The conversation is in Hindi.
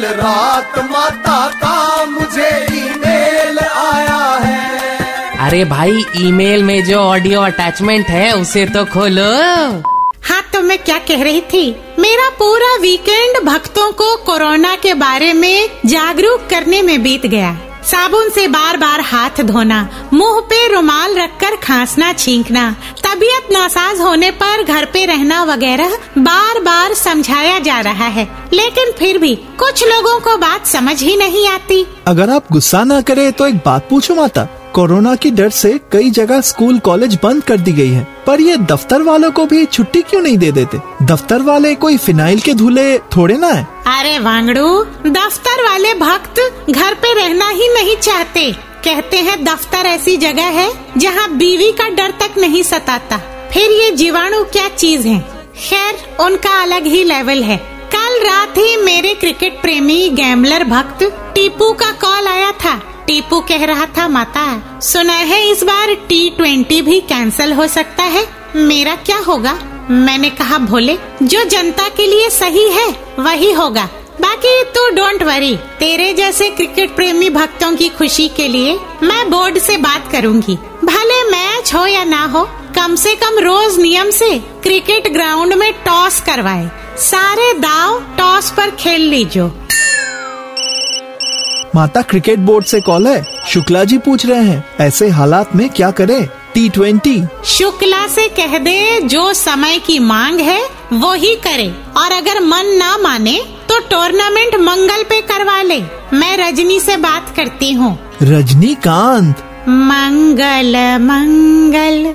कल रात माता का मुझे ईमेल आया है। अरे भाई ईमेल में जो ऑडियो अटैचमेंट है उसे तो खोलो। हाँ तो मैं क्या कह रही थी? मेरा पूरा वीकेंड भक्तों को कोरोना के बारे में जागरूक करने में बीत गया। साबुन से बार बार हाथ धोना मुँह पे रुमाल रखकर खांसना छींकना तबीयत नासाज होने पर घर पे रहना वगैरह बार बार समझाया जा रहा है लेकिन फिर भी कुछ लोगों को बात समझ ही नहीं आती। अगर आप गुस्सा ना करें तो एक बात पूछो माता। कोरोना की डर से कई जगह स्कूल कॉलेज बंद कर दी गई है पर ये दफ्तर वालों को भी छुट्टी क्यों नहीं दे देते? दफ्तर वाले कोई फिनाइल के धूले थोड़े ना है? अरे वांगड़ू दफ्तर वाले भक्त घर पे रहना ही नहीं चाहते। कहते हैं दफ्तर ऐसी जगह है जहाँ बीवी का डर तक नहीं सताता। फिर ये जीवाणु क्या चीज़ है? खैर, उनका अलग ही लेवल है। कल रात ही मेरे क्रिकेट प्रेमी गैमलर भक्त टीपू का कॉल आया था। टीपू कह रहा था, माता, सुना है इस बार टी ट्वेंटी भी कैंसिल हो सकता है? मेरा क्या होगा? मैंने कहा, भोले, जो जनता के लिए सही है, वही होगा। बाकी तू डोंट वरी तेरे जैसे क्रिकेट प्रेमी भक्तों की खुशी के लिए मैं बोर्ड से बात करूँगी। भले मैच हो या ना हो कम से कम रोज नियम से क्रिकेट ग्राउंड में टॉस करवाए। सारे दाव टॉस पर खेल लीजो। माता क्रिकेट बोर्ड से कॉल है। शुक्ला जी पूछ रहे हैं ऐसे हालात में क्या करें? टी ट्वेंटी शुक्ला से कह दे जो समय की मांग है वो ही करे। और अगर मन ना माने तो टूर्नामेंट मंगल पे करवा ले। मैं रजनी से बात करती हूँ। रजनीकांत। मंगल मंगल।